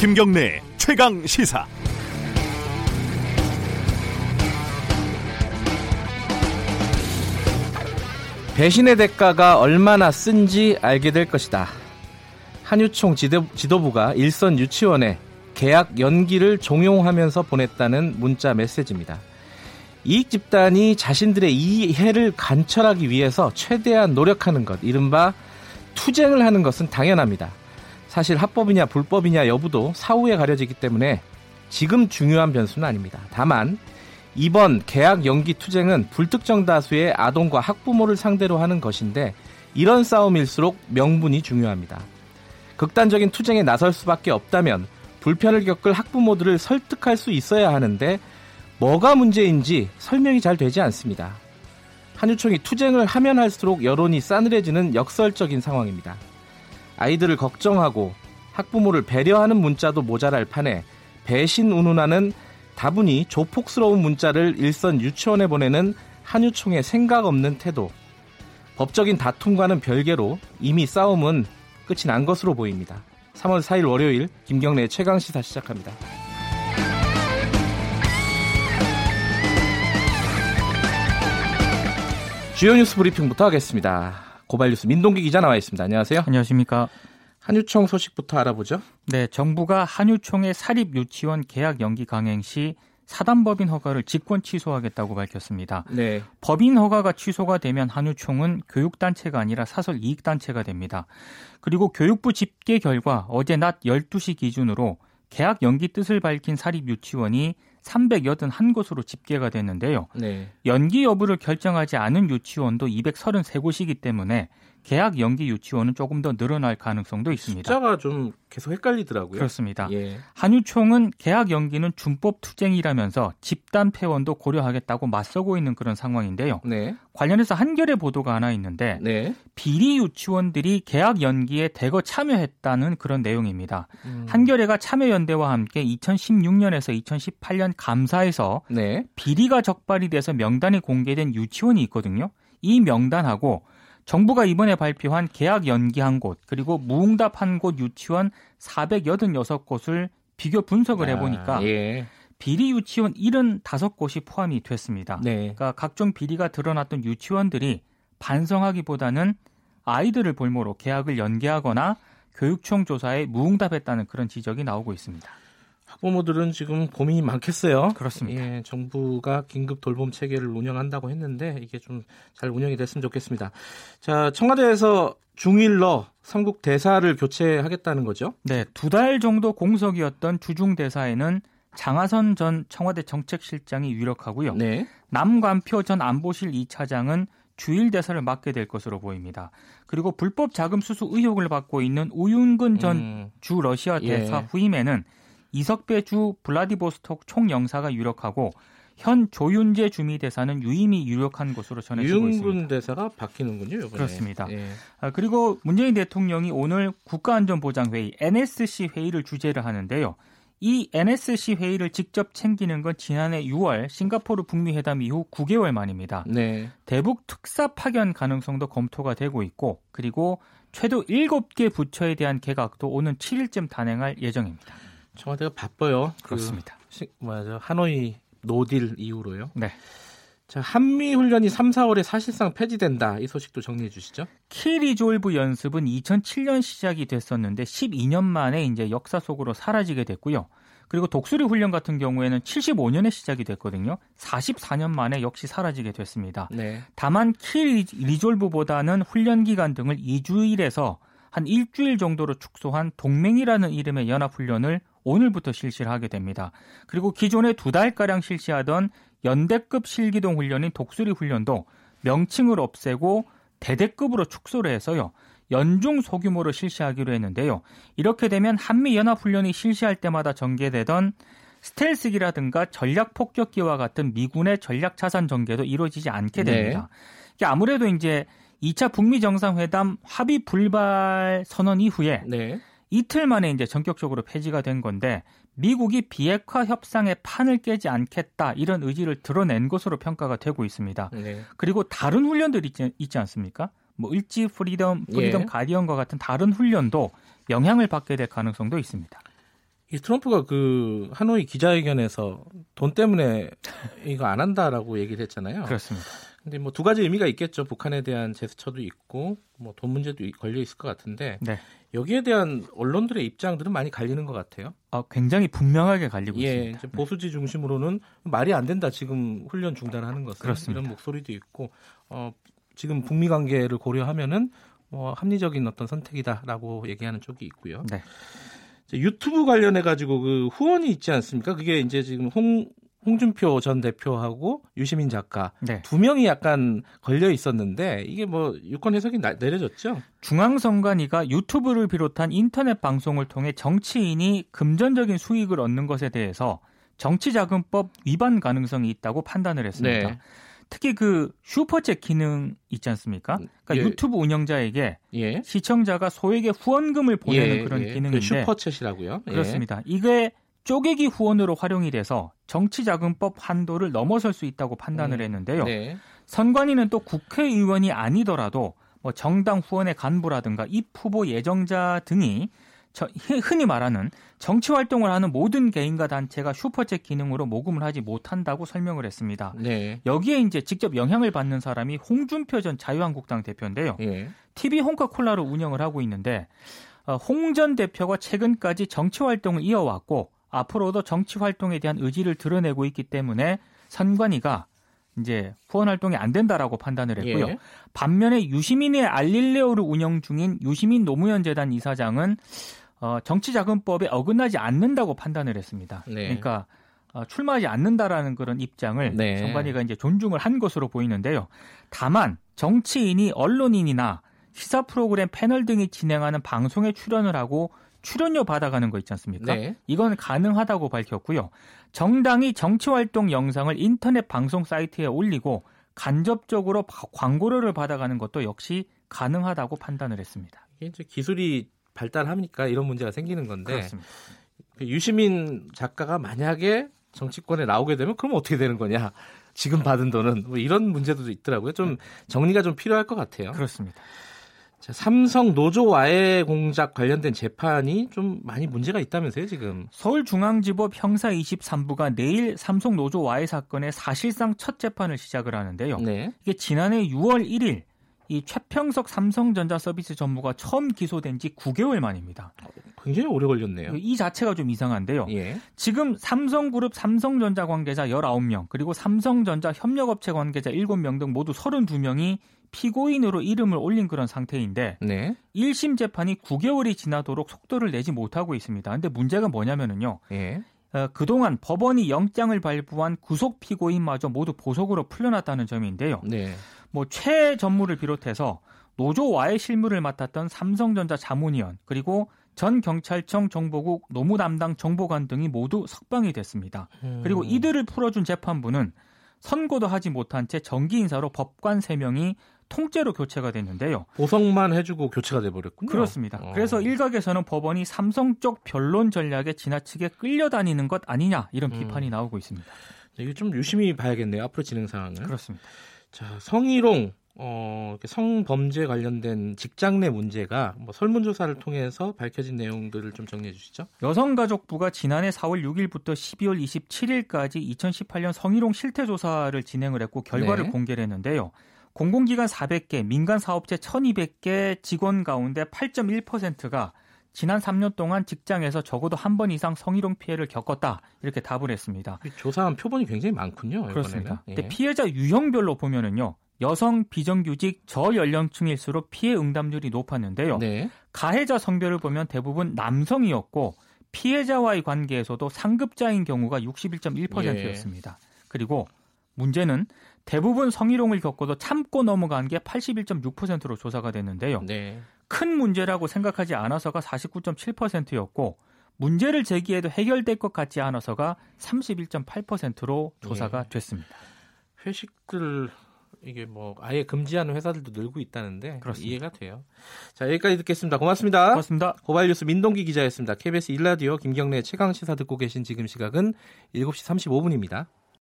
김경래 최강 시사. 배신의 대가가 얼마나 쓴지 알게 될 것이다. 한유총 지도, 부가 일선 유치원에 계약 연기를 종용하면서 보냈다는 문자 메시지입니다. 이익 집단이 자신들의 이해를 관철하기 위해서 최대한 노력하는 것, 이른바 투쟁을 하는 것은 당연합니다. 사실 합법이냐 불법이냐 여부도 사후에 가려지기 때문에 지금 중요한 변수는 아닙니다. 다만 이번 계약 연기 투쟁은 불특정 다수의 아동과 학부모를 상대로 하는 것인데 이런 싸움일수록 명분이 중요합니다. 극단적인 투쟁에 나설 수밖에 없다면 불편을 겪을 학부모들을 설득할 수 있어야 하는데 뭐가 문제인지 설명이 잘 되지 않습니다. 한유총이 투쟁을 하면 할수록 여론이 싸늘해지는 역설적인 상황입니다. 아이들을 걱정하고 학부모를 배려하는 문자도 모자랄 판에 배신 운운하는 다분히 조폭스러운 문자를 일선 유치원에 보내는 한유총의 생각 없는 태도. 법적인 다툼과는 별개로 이미 싸움은 끝이 난 것으로 보입니다. 3월 4일 월요일 김경래 최강 시사 시작합니다. 주요 뉴스 브리핑부터 하겠습니다. 고발뉴스 민동기 기자 나와 있습니다. 안녕하세요. 안녕하십니까. 한유총 소식부터 알아보죠. 네, 정부가 한유총의 사립 유치원 계약 연기 강행 시 사단법인 허가를 직권 취소하겠다고 밝혔습니다. 네. 법인 허가가 취소가 되면 한유총은 교육단체가 아니라 사설 이익단체가 됩니다. 그리고 교육부 집계 결과 어제 낮 12시 기준으로 계약 연기 뜻을 밝힌 사립 유치원이 381곳으로 집계가 됐는데요. 네. 연기 여부를 결정하지 않은 유치원도 233곳이기 때문에 계약 연기 유치원은 조금 더 늘어날 가능성도 있습니다. 숫자가 좀 계속 헷갈리더라고요. 그렇습니다. 예. 한유총은 계약 연기는 준법 투쟁이라면서 집단 폐원도 고려하겠다고 맞서고 있는 그런 상황인데요. 네. 관련해서 한겨레 보도가 하나 있는데 네. 비리 유치원들이 계약 연기에 대거 참여했다는 그런 내용입니다. 음. 한겨레가 참여연대와 함께 2016년에서 2018년 감사에서 네. 비리가 적발이 돼서 명단이 공개된 유치원이 있거든요. 이 명단하고 정부가 이번에 발표한 계약 연기한 곳 그리고 무응답한 곳 유치원 486곳을 비교 분석을 아, 해보니까 아, 예. 비리 유치원 75곳이 포함이 됐습니다. 네. 그러니까 각종 비리가 드러났던 유치원들이 반성하기보다는 아이들을 볼모로 계약을 연기하거나 교육청 조사에 무응답했다는 그런 지적이 나오고 있습니다. 학부모들은 지금 고민이 많겠어요. 그렇습니다. 예, 정부가 긴급 돌봄 체계를 운영한다고 했는데 이게 좀 잘 운영이 됐으면 좋겠습니다. 자, 청와대에서 중일러 삼국 대사를 교체하겠다는 거죠? 네, 두 달 정도 공석이었던 주중 대사에는 장하선 전 청와대 정책실장이 유력하고요. 네. 남관표 전 안보실 2차장은 주일 대사를 맡게 될 것으로 보입니다. 그리고 불법 자금 수수 의혹을 받고 있는 우윤근 전주 음. 러시아 대사 예. 후임에는 이석배 주 블라디보스톡 총영사가 유력하고 현 조윤재 주미 대사는 유임이 유력한 것으로 전해지고 있습니다. 유윤근 대사가 바뀌는군요. 이번에. 그렇습니다. 예. 아, 그리고 문재인 대통령이 오늘 국가안전보장회의 NSC 회의를 주재를 하는데요. 이 NSC 회의를 직접 챙기는 건 지난해 6월 싱가포르 북미 회담 이후 9개월 만입니다. 네. 대북 특사 파견 가능성도 검토가 되고 있고 그리고 최소 7개 부처에 대한 개각도 오는 7일쯤 단행할 예정입니다. 청와대가 바빠요. 그 그렇습니다. 그, 맞아 하노이 노딜 이후로요. 네. 자, 한미 훈련이 3, 4월에 사실상 폐지된다. 이 소식도 정리해 주시죠. 키리졸브 연습은 2007년 시작이 됐었는데 12년 만에 이제 역사 속으로 사라지게 됐고요. 그리고 독수리 훈련 같은 경우에는 75년에 시작이 됐거든요. 44년 만에 역시 사라지게 됐습니다. 네. 다만 키 리졸브보다는 훈련 기간 등을 2주일에서 한 일주일 정도로 축소한 동맹이라는 이름의 연합훈련을 오늘부터 실시를 하게 됩니다. 그리고 기존에 두 달가량 실시하던 연대급 실기동 훈련인 독수리 훈련도 명칭을 없애고 대대급으로 축소를 해서요. 연중 소규모로 실시하기로 했는데요. 이렇게 되면 한미연합훈련이 실시할 때마다 전개되던 스텔스기라든가 전략폭격기와 같은 미군의 전략 자산 전개도 이루어지지 않게 됩니다. 네. 아무래도 이제 2차 북미 정상회담 합의 불발 선언 이후에 네. 이틀 만에 이제 전격적으로 폐지가 된 건데 미국이 비핵화 협상의 판을 깨지 않겠다 이런 의지를 드러낸 것으로 평가가 되고 있습니다. 네. 그리고 다른 훈련들이 있지, 있지 않습니까? 뭐 을지 프리덤 프리덤 예. 가디언과 같은 다른 훈련도 영향을 받게 될 가능성도 있습니다. 이 트럼프가 그 하노이 기자회견에서 돈 때문에 이거 안 한다라고 얘기를 했잖아요. 그렇습니다. 근데 뭐 두 가지 의미가 있겠죠. 북한에 대한 제스처도 있고 뭐 돈 문제도 걸려 있을 것 같은데 네. 여기에 대한 언론들의 입장들은 많이 갈리는 것 같아요. 아, 굉장히 분명하게 갈리고 예, 있습니다. 이제 보수지 중심으로는 말이 안 된다. 지금 훈련 중단하는 것은 그렇습니다. 이런 목소리도 있고 어, 지금 북미 관계를 고려하면은 뭐 합리적인 어떤 선택이다라고 얘기하는 쪽이 있고요. 네. 유튜브 관련해 가지고 그 후원이 있지 않습니까? 그게 이제 지금 홍 홍준표 전 대표하고 유시민 작가 네. 두 명이 약간 걸려 있었는데 이게 뭐 유권 해석이 나, 내려졌죠? 중앙선관위가 유튜브를 비롯한 인터넷 방송을 통해 정치인이 금전적인 수익을 얻는 것에 대해서 정치자금법 위반 가능성이 있다고 판단을 했습니다. 네. 특히 그 슈퍼챗 기능 있지 않습니까? 그러니까 예. 유튜브 운영자에게 예. 시청자가 소액의 후원금을 보내는 예. 그런 예. 기능인데 그 슈퍼챗이라고요? 예. 그렇습니다. 이게 쪼개기 후원으로 활용이 돼서 정치자금법 한도를 넘어설 수 있다고 판단을 음. 했는데요. 네. 선관위는 또 국회의원이 아니더라도 뭐 정당 후원의 간부라든가 입 후보 예정자 등이 저, 흔히 말하는 정치 활동을 하는 모든 개인과 단체가 슈퍼챗 기능으로 모금을 하지 못한다고 설명을 했습니다. 네. 여기에 이제 직접 영향을 받는 사람이 홍준표 전 자유한국당 대표인데요. 네. TV 홍카콜라로 운영을 하고 있는데 어, 홍전 대표가 최근까지 정치 활동을 이어왔고 앞으로도 정치 활동에 대한 의지를 드러내고 있기 때문에 선관위가 이제 후원 활동이 안 된다라고 판단을 했고요. 예. 반면에 유시민의 알릴레오를 운영 중인 유시민 노무현 재단 이사장은 어, 정치자금법에 어긋나지 않는다고 판단을 했습니다. 네. 그러니까 어, 출마하지 않는다라는 그런 입장을 네. 정관위가 이제 존중을 한 것으로 보이는데요. 다만 정치인이 언론인이나 시사 프로그램 패널 등이 진행하는 방송에 출연을 하고 출연료 받아가는 거 있지 않습니까? 네. 이건 가능하다고 밝혔고요. 정당이 정치활동 영상을 인터넷 방송 사이트에 올리고 간접적으로 광고료를 받아가는 것도 역시 가능하다고 판단을 했습니다. 이게 이제 기술이 발달하니까 이런 문제가 생기는 건데 그렇습니다. 그 유시민 작가가 만약에 정치권에 나오게 되면 그럼 어떻게 되는 거냐? 지금 받은 돈은 뭐 이런 문제도 있더라고요. 좀 정리가 좀 필요할 것 같아요. 그렇습니다. 자, 삼성 노조 와해 공작 관련된 재판이 좀 많이 문제가 있다면서요, 지금? 서울중앙지법 형사 23부가 내일 삼성 노조 와해 사건의 사실상 첫 재판을 시작을 하는데요. 네. 이게 지난해 6월 1일 이 최평석 삼성전자 서비스 전무가 처음 기소된 지 9개월 만입니다. 굉장히 오래 걸렸네요. 이 자체가 좀 이상한데요. 예. 지금 삼성그룹 삼성전자 관계자 19명, 그리고 삼성전자 협력업체 관계자 7명 등 모두 32명이 피고인으로 이름을 올린 그런 상태인데 네. 1심 재판이 9개월이 지나도록 속도를 내지 못하고 있습니다. 근데 문제가 뭐냐면은요. 예. 어, 그동안 법원이 영장을 발부한 구속 피고인마저 모두 보석으로 풀려났다는 점인데요. 네. 뭐 최 전무를 비롯해서 노조와의 실무를 맡았던 삼성전자 자문위원 그리고 전 경찰청 정보국 노무 담당 정보관 등이 모두 석방이 됐습니다. 음. 그리고 이들을 풀어준 재판부는 선고도 하지 못한 채 정기 인사로 법관 3명이 통째로 교체가 됐는데요. 보석만 해주고 교체가 돼버렸군요. 그렇습니다. 어. 그래서 일각에서는 법원이 삼성 쪽 변론 전략에 지나치게 끌려다니는 것 아니냐 이런 음. 비판이 음. 나오고 있습니다. 이게 좀 유심히 봐야겠네요. 앞으로 진행 상황을. 그렇습니다. 자, 성희롱 어, 성범죄 관련된 직장 내 문제가 뭐 설문조사를 통해서 밝혀진 내용들을 좀 정리해 주시죠. 여성가족부가 지난해 4월 6일부터 12월 27일까지 2018년 성희롱 실태조사를 진행을 했고 결과를 네. 공개를 했는데요. 공공기관 400개, 민간 사업체 1200개 직원 가운데 8.1%가 지난 3년 동안 직장에서 적어도 한 번 이상 성희롱 피해를 겪었다 이렇게 답을 했습니다. 조사한 표본이 굉장히 많군요. 그렇습니다. 예. 피해자 유형별로 보면은요. 여성 비정규직 저연령층일수록 피해 응답률이 높았는데요. 네. 가해자 성별을 보면 대부분 남성이었고 피해자와의 관계에서도 상급자인 경우가 61.1%였습니다. 예. 그리고 문제는 대부분 성희롱을 겪어도 참고 넘어간 게 81.6%로 조사가 됐는데요. 네. 큰 문제라고 생각하지 않아서가 49.7%였고 문제를 제기해도 해결될 것 같지 않아서가 31.8%로 조사가 네. 됐습니다. 회식들 이게 뭐 아예 금지하는 회사들도 늘고 있다는데 그렇습니다. 이해가 돼요. 자 여기까지 듣겠습니다. 고맙습니다. 고맙습니다. 고발뉴스 민동기 기자였습니다. KBS 일라디오 김경래 최강 시사 듣고 계신 지금 시각은 7시 35분입니다.